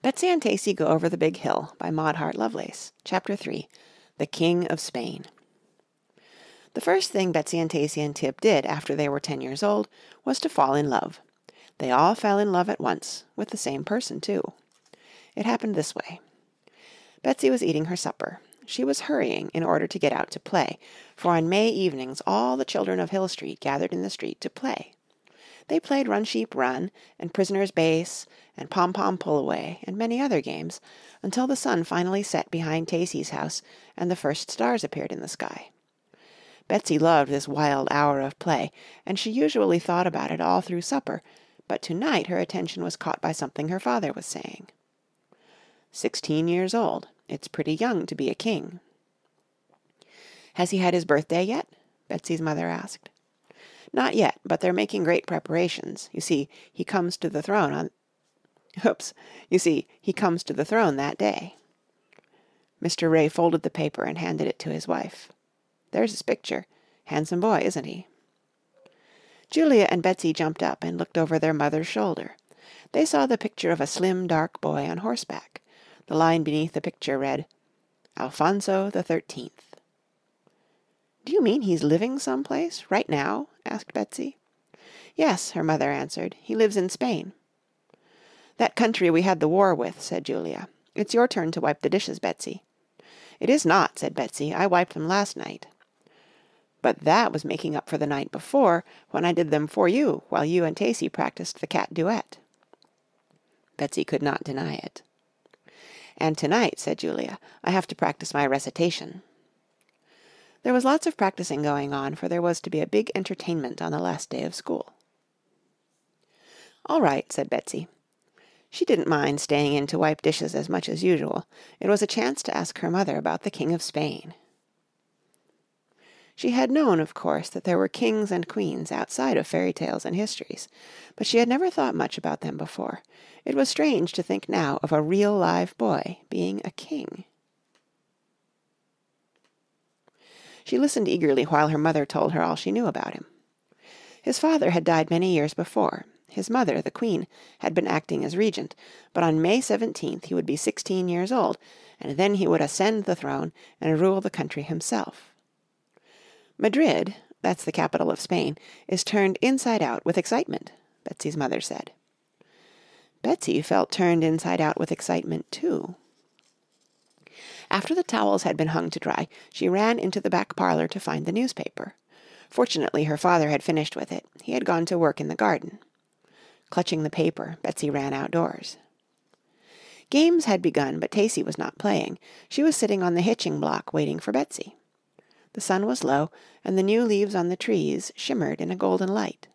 Betsy and Tacy Go Over the Big Hill by Maud Hart Lovelace. Chapter 3 The King of Spain The first thing Betsy and Tacy and Tib did after they were ten years old was to fall in love. They all fell in love at once, with the same person, too. It happened this way. Betsy was eating her supper. She was hurrying in order to get out to play, for on May evenings all the children of Hill Street gathered in the street to play. They played Run Sheep Run, and Prisoner's Base, and Pom Pom Pull Away, and many other games, until the sun finally set behind Tacy's house and the first stars appeared in the sky. Betsy loved this wild hour of play, and she usually thought about it all through supper, but to-night her attention was caught by something her father was saying. Sixteen years old. It's pretty young to be a king. Has he had his birthday yet? Betsy's mother asked. Not yet, but they're making great preparations. You see, he comes to the throne on Oops. You see, he comes to the throne that day. Mr. Ray folded the paper and handed it to his wife. There's his picture. Handsome boy, isn't he? Julia and Betsy jumped up and looked over their mother's shoulder. They saw the picture of a slim, dark boy on horseback. The line beneath the picture read, Alfonso the Thirteenth. Do you mean he's living some place, right now? Asked Betsy. Yes, her mother answered. He lives in Spain. That country we had the war with, said Julia. It's your turn to wipe the dishes, Betsy. It is not, said Betsy. I wiped them last night. But that was making up for the night before, when I did them for you, while you and Tacy practised the cat duet. Betsy could not deny it. And tonight, said Julia, I have to practice my recitation. There was lots of practising going on, for there was to be a big entertainment on the last day of school. All right, said Betsy. She didn't mind staying in to wipe dishes as much as usual. It was a chance to ask her mother about the King of Spain. She had known, of course, that there were kings and queens outside of fairy tales and histories, but she had never thought much about them before. It was strange to think now of a real live boy being a king. She listened eagerly while her mother told her all she knew about him. His father had died many years before. His mother, the Queen, had been acting as regent, but on May 17th he would be sixteen years old, and then he would ascend the throne and rule the country himself. Madrid, that's the capital of Spain, is turned inside out with excitement, Betsy's mother said. Betsy felt turned inside out with excitement, too. After the towels had been hung to dry, she ran into the back parlour to find the newspaper. Fortunately her father had finished with it. He had gone to work in the garden. Clutching the paper, Betsy ran outdoors. Games had begun, but Tacy was not playing. She was sitting on the hitching block waiting for Betsy. The sun was low, and the new leaves on the trees shimmered in a golden light.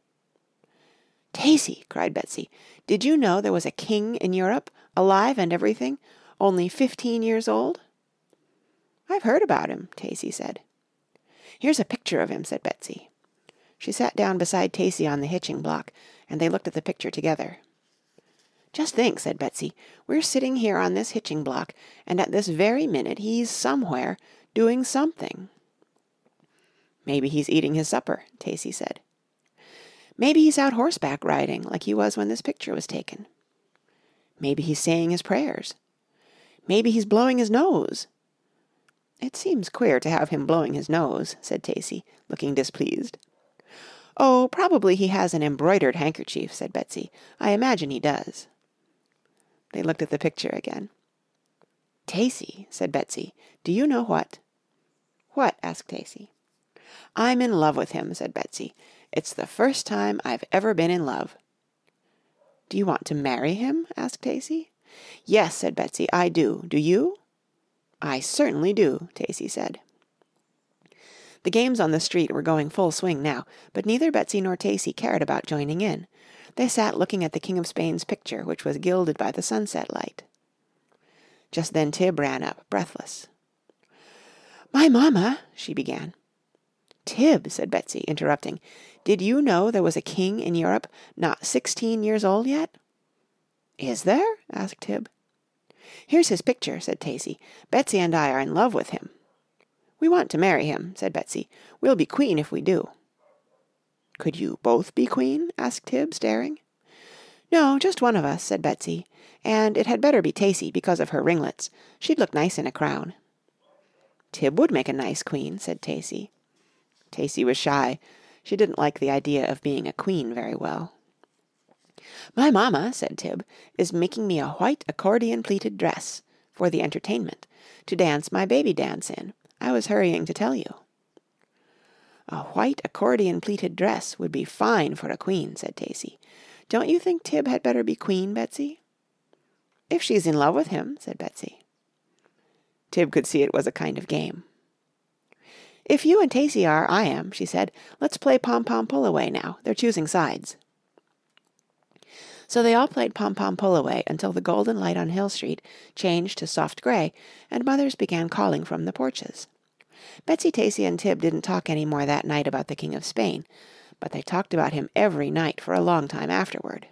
Tacy, cried Betsy, did you know there was a king in Europe, alive and everything, only fifteen years old? I've heard about him, Tacy said. Here's a picture of him, said Betsy. She sat down beside Tacy on the hitching block, and they looked at the picture together. Just think, said Betsy, we're sitting here on this hitching block, and at this very minute he's somewhere doing something. Maybe he's eating his supper, Tacy said. Maybe he's out horseback riding, like he was when this picture was taken. Maybe he's saying his prayers. Maybe he's blowing his nose. It seems queer to have him blowing his nose, said Tacy, looking displeased. Oh, probably he has an embroidered handkerchief, said Betsy. I imagine he does. They looked at the picture again. Tacy, said Betsy, do you know what? What? asked Tacy. I'm in love with him, said Betsy. It's the first time I've ever been in love. Do you want to marry him? asked Tacy. Yes, said Betsy, I do. Do you? I certainly do, Tacy said. The games on the street were going full swing now, but neither Betsy nor Tacy cared about joining in. They sat looking at the King of Spain's picture, which was gilded by the sunset light. Just then Tib ran up, breathless. My mamma, she began. Tib, said Betsy, interrupting, did you know there was a king in Europe not sixteen years old yet? Is there? asked Tib. Here's his picture, said Tacy. Betsy and I are in love with him. We want to marry him, said Betsy. We'll be queen if we do. Could you both be queen? asked Tib, staring. No, just one of us, said Betsy, and it had better be Tacy because of her ringlets. She'd look nice in a crown. Tib would make a nice queen, said Tacy. Tacy was shy. She didn't like the idea of being a queen very well. My mamma, said Tib, is making me a white accordion pleated dress for the entertainment, to dance my baby dance in. I was hurrying to tell you. A white accordion pleated dress would be fine for a queen, said Tacy. Don't you think Tib had better be queen, Betsy? If she's in love with him, said Betsy. Tib could see it was a kind of game. If you and Tacy are, I am, she said. Let's play pom-pom pull away now. They're choosing sides. So they all played pom pom pull away until the golden light on Hill Street changed to soft grey, and mothers began calling from the porches. Betsy, Tacy, and Tib didn't talk any more that night about the King of Spain, but they talked about him every night for a long time afterward.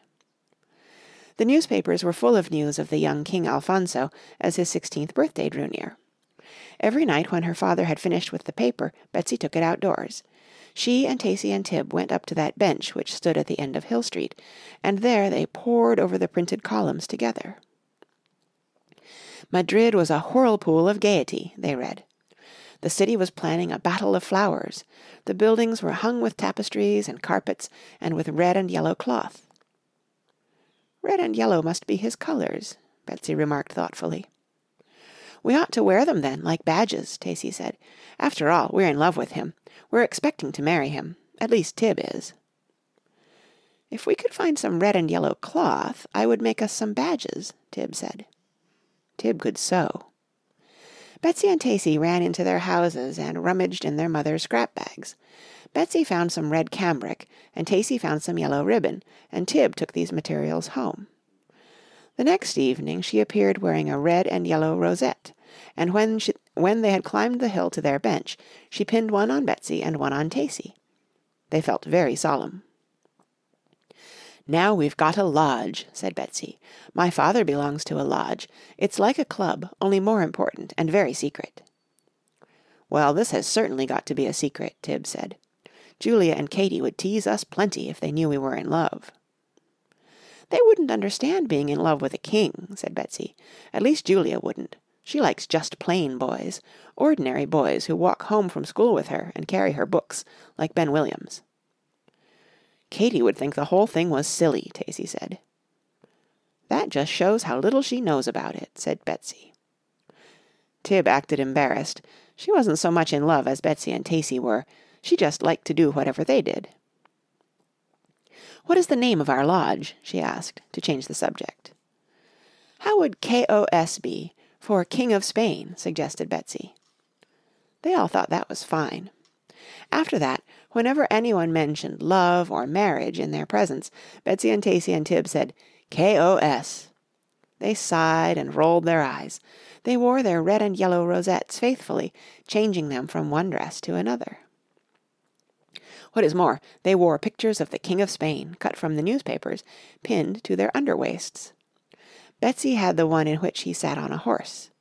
The newspapers were full of news of the young King Alfonso as his sixteenth birthday drew near. Every night when her father had finished with the paper, Betsy took it outdoors. She and Tacy and Tib went up to that bench which stood at the end of Hill Street, and there they pored over the printed columns together. Madrid was a whirlpool of gaiety, they read. The city was planning a battle of flowers. The buildings were hung with tapestries and carpets and with red and yellow cloth. Red and yellow must be his colours, Betsy remarked thoughtfully. We ought to wear them then, like badges, Tacy said. After all, we're in love with him. We're expecting to marry him. At least Tib is. If we could find some red and yellow cloth, I would make us some badges, Tib said. Tib could sew. Betsy and Tacy ran into their houses and rummaged in their mother's scrap bags. Betsy found some red cambric, and Tacy found some yellow ribbon, and Tib took these materials home. The next evening she appeared wearing a red and yellow rosette, and when, she, when they had climbed the hill to their bench, she pinned one on Betsy and one on Tacy. They felt very solemn. Now we've got a lodge, said Betsy. My father belongs to a lodge. It's like a club, only more important and very secret. Well, this has certainly got to be a secret, Tib said. Julia and Katy would tease us plenty if they knew we were in love. They wouldn't understand being in love with a king, said Betsy. At least Julia wouldn't. She likes just plain boys, ordinary boys who walk home from school with her and carry her books, like Ben Williams. Katy would think the whole thing was silly, Tacy said. That just shows how little she knows about it, said Betsy. Tib acted embarrassed. She wasn't so much in love as Betsy and Tacy were. She just liked to do whatever they did. What is the name of our lodge? she asked, to change the subject. How would K.O.S. be for King of Spain? suggested Betsy. They all thought that was fine. After that, whenever anyone mentioned love or marriage in their presence, Betsy and Tacy and Tib said, K.O.S. They sighed and rolled their eyes. They wore their red and yellow rosettes faithfully, changing them from one dress to another. What is more, they wore pictures of the King of Spain, cut from the newspapers, pinned to their underwaists. Betsy had the one in which he sat on a horse.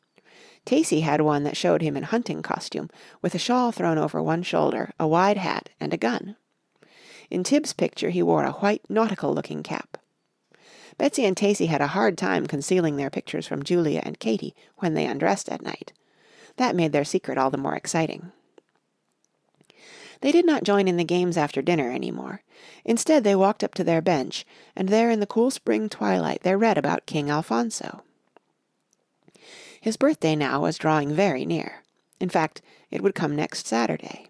Tacy had one that showed him in hunting costume, with a shawl thrown over one shoulder, a wide hat, and a gun. In Tib's picture he wore a white nautical-looking cap. Betsy and Tacy had a hard time concealing their pictures from Julia and Katy when they undressed at night. That made their secret all the more exciting. They did not join in the games after dinner any more. Instead they walked up to their bench, and there in the cool spring twilight they read about King Alfonso. His birthday now was drawing very near. In fact, it would come next Saturday.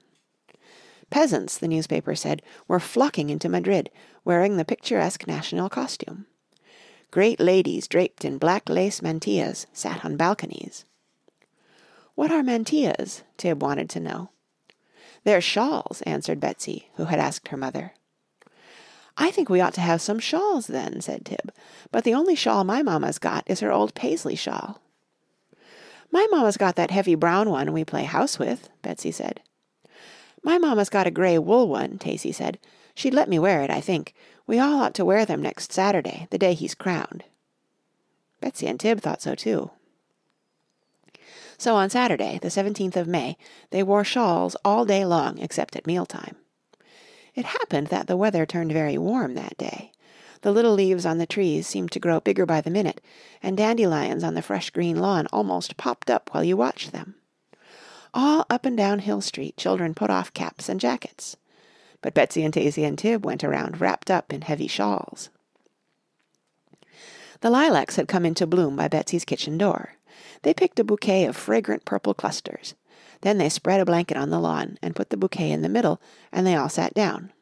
Peasants, the newspaper said, were flocking into Madrid, wearing the picturesque national costume. Great ladies draped in black lace mantillas sat on balconies. What are mantillas? Tib wanted to know. They're shawls, answered Betsy, who had asked her mother. I think we ought to have some shawls then, said Tib. But the only shawl my mamma's got is her old Paisley shawl. My mamma's got that heavy brown one we play house with, Betsy said. My mamma's got a grey wool one, Tacy said. She'd let me wear it, I think. We all ought to wear them next Saturday, the day he's crowned. Betsy and Tib thought so too. So on Saturday, the 17th of May, they wore shawls all day long except at mealtime. It happened that the weather turned very warm that day. The little leaves on the trees seemed to grow bigger by the minute, and dandelions on the fresh green lawn almost popped up while you watched them. All up and down Hill Street children put off caps and jackets. But Betsy and Tacy and Tib went around wrapped up in heavy shawls. The lilacs had come into bloom by Betsy's kitchen door. They picked a bouquet of fragrant purple clusters. Then they spread a blanket on the lawn and put the bouquet in the middle, and they all sat down.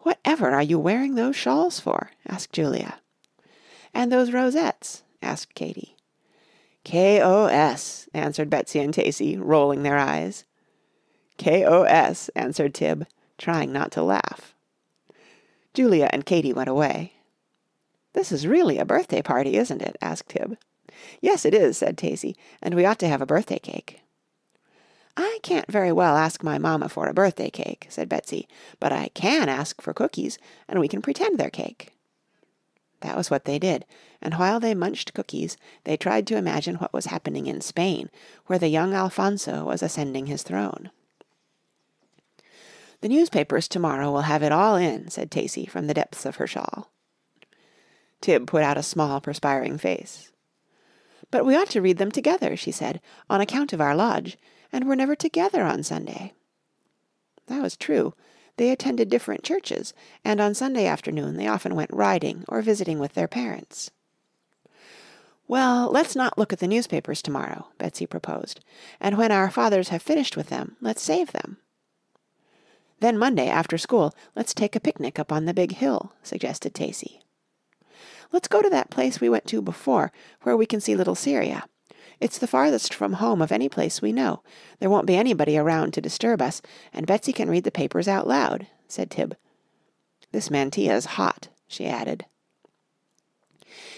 "Whatever are you wearing those shawls for?" asked Julia. "And those rosettes?" asked Katy. "K.O.S.," answered Betsy and Tacy, rolling their eyes. "K.O.S.," answered Tib, trying not to laugh. Julia and Katy went away. "This is really a birthday party, isn't it?" asked Tib. "Yes, it is," said Tacy, "and we ought to have a birthday cake." "I can't very well ask my mamma for a birthday cake," said Betsy, "but I can ask for cookies, and we can pretend they're cake." That was what they did, and while they munched cookies they tried to imagine what was happening in Spain, where the young Alfonso was ascending his throne. "The newspapers to morrow will have it all in," said Tacy from the depths of her shawl. Tib put out a small perspiring face. "But we ought to read them together," she said, "on account of our lodge and we're never together on Sunday." That was true. They attended different churches, and on Sunday afternoon they often went riding or visiting with their parents. "Well, let's not look at the newspapers tomorrow," Betsy proposed, "and when our fathers have finished with them, let's save them." "Then Monday, after school, let's take a picnic up on the big hill," suggested Tacy. "Let's go to that place we went to before, where we can see little Syria. It's the farthest from home of any place we know. There won't be anybody around to disturb us, and Betsy can read the papers out loud," said Tib. "This mantilla's hot," she added.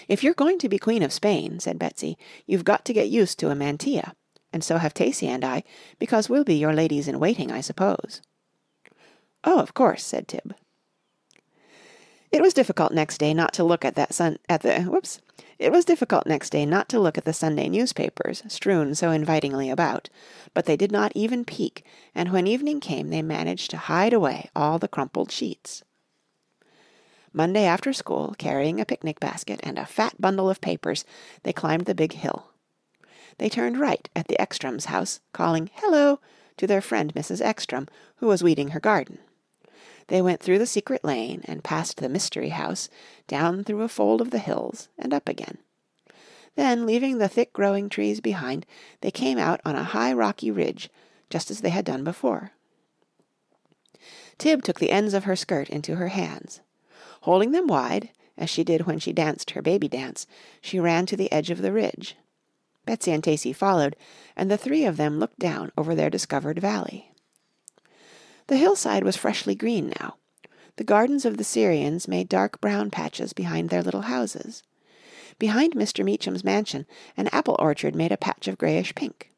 "If you're going to be Queen of Spain," said Betsy, "you've got to get used to a mantilla, and so have Tacy and I, because we'll be your ladies in waiting, I suppose." "Oh, of course," said Tib. It was difficult next day not to look at that sun at the whoops. It was difficult next day not to look at the Sunday newspapers strewn so invitingly about, but they did not even peek, and when evening came they managed to hide away all the crumpled sheets. Monday after school, carrying a picnic basket and a fat bundle of papers, they climbed the big hill. They turned right at the Ekstrom's house, calling "Hello" to their friend Mrs. Ekstrom, who was weeding her garden. They went through the secret lane and past the mystery house, down through a fold of the hills and up again. Then, leaving the thick growing trees behind, they came out on a high rocky ridge, just as they had done before. Tib took the ends of her skirt into her hands. Holding them wide, as she did when she danced her baby dance, she ran to the edge of the ridge. Betsy and Tacy followed, and the three of them looked down over their discovered valley. The hillside was freshly green now. The gardens of the Syrians made dark brown patches behind their little houses. Behind Mr. Meacham's mansion an apple orchard made a patch of grayish pink.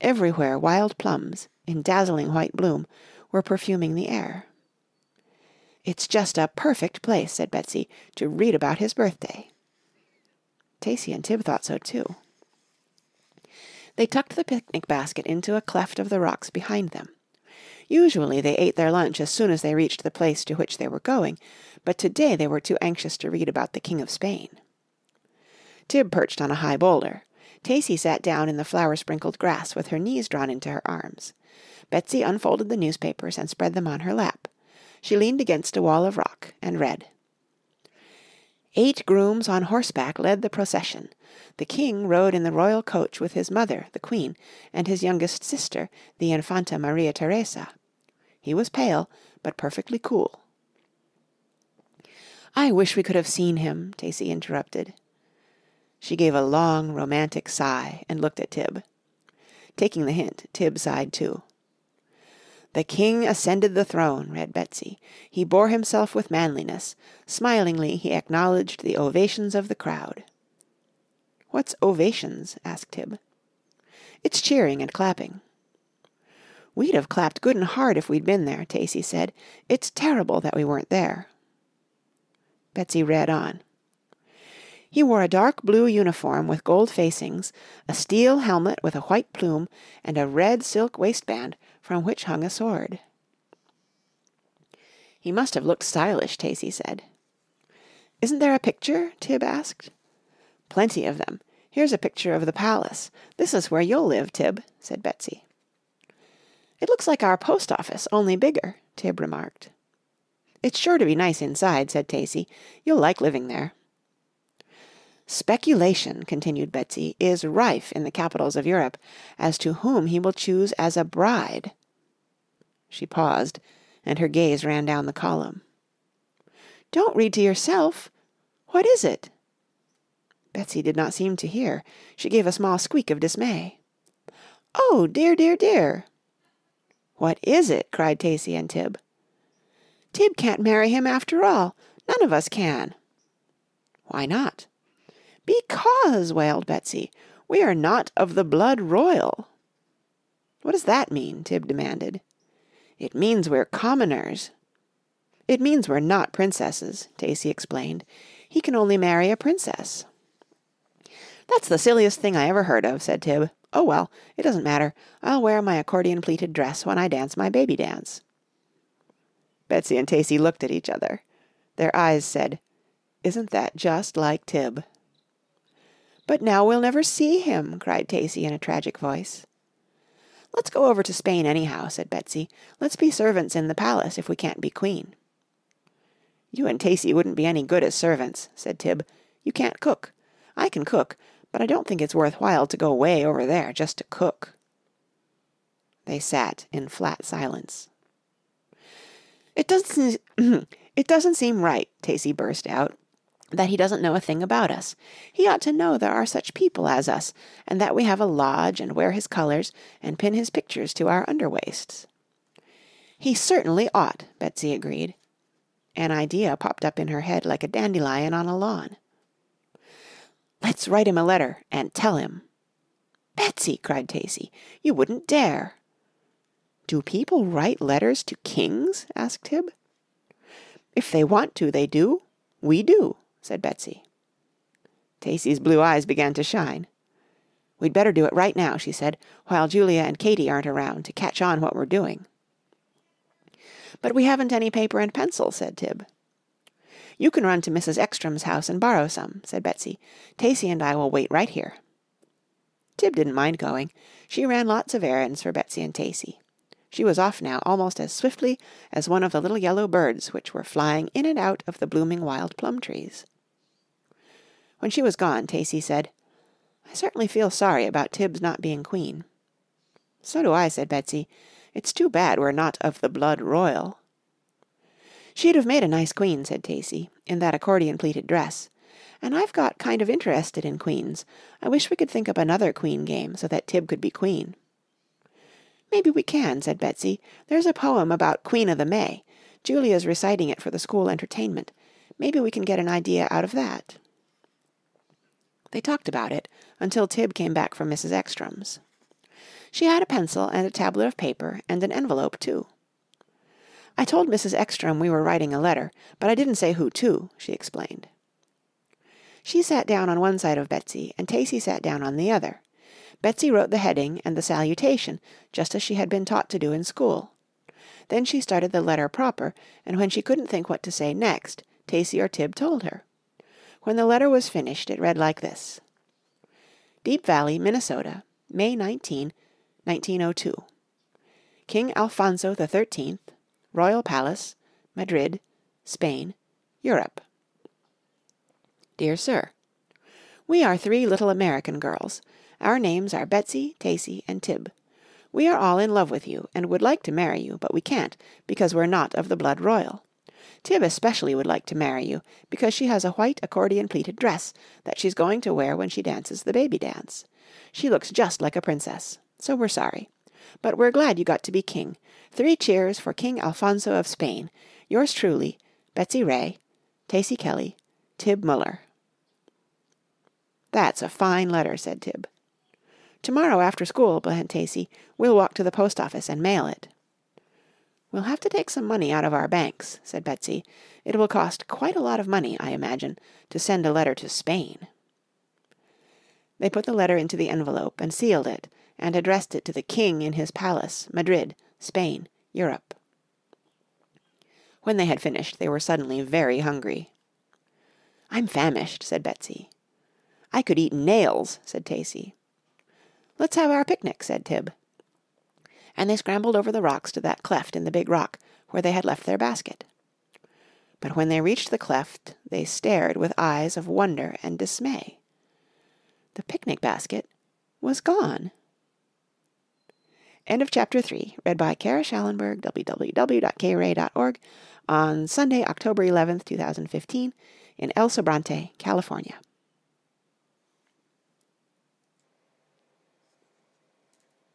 Everywhere wild plums, in dazzling white bloom, were perfuming the air. "It's just a perfect place," said Betsy, "to read about his birthday." Tacy and Tib thought so too. They tucked the picnic basket into a cleft of the rocks behind them. Usually they ate their lunch as soon as they reached the place to which they were going, but today they were too anxious to read about the King of Spain. Tib perched on a high boulder. Tacy sat down in the flower-sprinkled grass with her knees drawn into her arms. Betsy unfolded the newspapers and spread them on her lap. She leaned against a wall of rock and read. Eight grooms on horseback led the procession. The king rode in the royal coach with his mother, the queen, and his youngest sister, the Infanta Maria Teresa. He was pale, but perfectly cool. "I wish we could have seen him," Tacy interrupted. She gave a long, romantic sigh and looked at Tib. Taking the hint, Tib sighed too. "The king ascended the throne," read Betsy. "He bore himself with manliness. Smilingly he acknowledged the ovations of the crowd." "What's ovations?" asked Tib. "It's cheering and clapping." "We'd have clapped good and hard if we'd been there," Tacy said. "It's terrible that we weren't there." Betsy read on. He wore a dark blue uniform with gold facings, a steel helmet with a white plume, and a red silk waistband from which hung a sword. "He must have looked stylish," Tacy said. Isn't there a picture? Tib asked. Plenty of them. Here's a picture of the palace. This is where you'll live, Tib, said Betsy. It looks like our post office, only bigger, Tib remarked. It's sure to be nice inside, said Tacy. You'll like living there. Speculation, continued Betsy, is rife in the capitals of Europe as to whom he will choose as a bride. She paused, and her gaze ran down the column. Don't read to yourself. What is it? Betsy did not seem to hear. She gave a small squeak of dismay. Oh, dear, dear, dear. What is it? cried Tacy and Tib. Tib can't marry him after all. None of us can. Why not? Because, wailed Betsy, we are not of the blood royal. What does that mean? Tib demanded. It means we're commoners. It means we're not princesses, Tacy explained. He can only marry a princess. That's the silliest thing I ever heard of, said Tib. Oh well, it doesn't matter. I'll wear my accordion pleated dress when I dance my baby dance. Betsy and Tacy looked at each other. Their eyes said, Isn't that just like Tib? But now we'll never see him, cried Tacy in a tragic voice. Let's go over to Spain anyhow, said Betsy. Let's be servants in the palace if we can't be queen. You and Tacy wouldn't be any good as servants, said Tib. You can't cook. I can cook, but I don't think it's worth while to go way over there just to cook. They sat in flat silence. It doesn't it doesn't seem right, Tacy burst out, that he doesn't know a thing about us. He ought to know there are such people as us, and that we have a lodge and wear his colors and pin his pictures to our underwaists. He certainly ought, Betsy agreed. An idea popped up in her head like a dandelion on a lawn. Let's write him a letter and tell him. Betsy, cried Tacy. you wouldn't dare. Do people write letters to kings? asked Tib. If they want to, they do. We do, said Betsy. Tacy's blue eyes began to shine. We'd better do it right now, she said, while Julia and Katy aren't around to catch on what we're doing. But we haven't any paper and pencil, said Tib. You can run to Mrs. Ekstrom's house and borrow some, said Betsy. "Tacy and I will wait right here. Tib didn't mind going. She ran lots of errands for Betsy and Tacy. She was off now almost as swiftly as one of the little yellow birds which were flying in and out of the blooming wild plum trees. When she was gone, Tacy said, I certainly feel sorry about Tib's not being queen. So do I, said Betsy. It's too bad we're not of the blood royal. She'd have made a nice queen, said Tacy, in that accordion-pleated dress. And I've got kind of interested in queens. I wish we could think up another queen game so that Tib could be queen. Maybe we can, said Betsy. There's a poem about Queen of the May. Julia's reciting it for the school entertainment. Maybe we can get an idea out of that. They talked about it until Tib came back from Mrs. Ekstrom's. She had a pencil and a tablet of paper and an envelope too. I told Mrs. Ekstrom we were writing a letter, but I didn't say who to, she explained. She sat down on one side of Betsy, and Tacy sat down on the other. Betsy wrote the heading and the salutation, just as she had been taught to do in school. Then she started the letter proper, and when she couldn't think what to say next, Tacy or Tib told her. When the letter was finished, it read like this. Deep Valley, Minnesota, May 19, 1902. King Alfonso XIII, Royal Palace, Madrid, Spain, Europe. Dear Sir, We are three little American girls. Our names are Betsy, Tacy, and Tib. We are all in love with you, and would like to marry you, but we can't, because we're not of the blood royal. Tib especially would like to marry you, because she has a white accordion-pleated dress that she's going to wear when she dances the baby dance. She looks just like a princess, so we're sorry. But we're glad you got to be king. Three cheers for King Alfonso of Spain. Yours truly, Betsy Ray, Tacy Kelly, Tib Muller. That's a fine letter, said Tib. Tomorrow after school, Aunt Tacy, we'll walk to the post office and mail it. We'll have to take some money out of our banks, said Betsy. It will cost quite a lot of money, I imagine, to send a letter to Spain. They put the letter into the envelope and sealed it, and addressed it to the King in his palace, Madrid, Spain, Europe. When they had finished, they were suddenly very hungry. I'm famished, said Betsy. I could eat nails, said Tacy. Let's have our picnic, said Tib. And they scrambled over the rocks to that cleft in the big rock where they had left their basket. But when they reached the cleft they stared with eyes of wonder and dismay. The picnic basket was gone. End of chapter 3, read by Kara Shallenberg, www.kray.org, on Sunday, October 11th, 2015, in El Sobrante, California.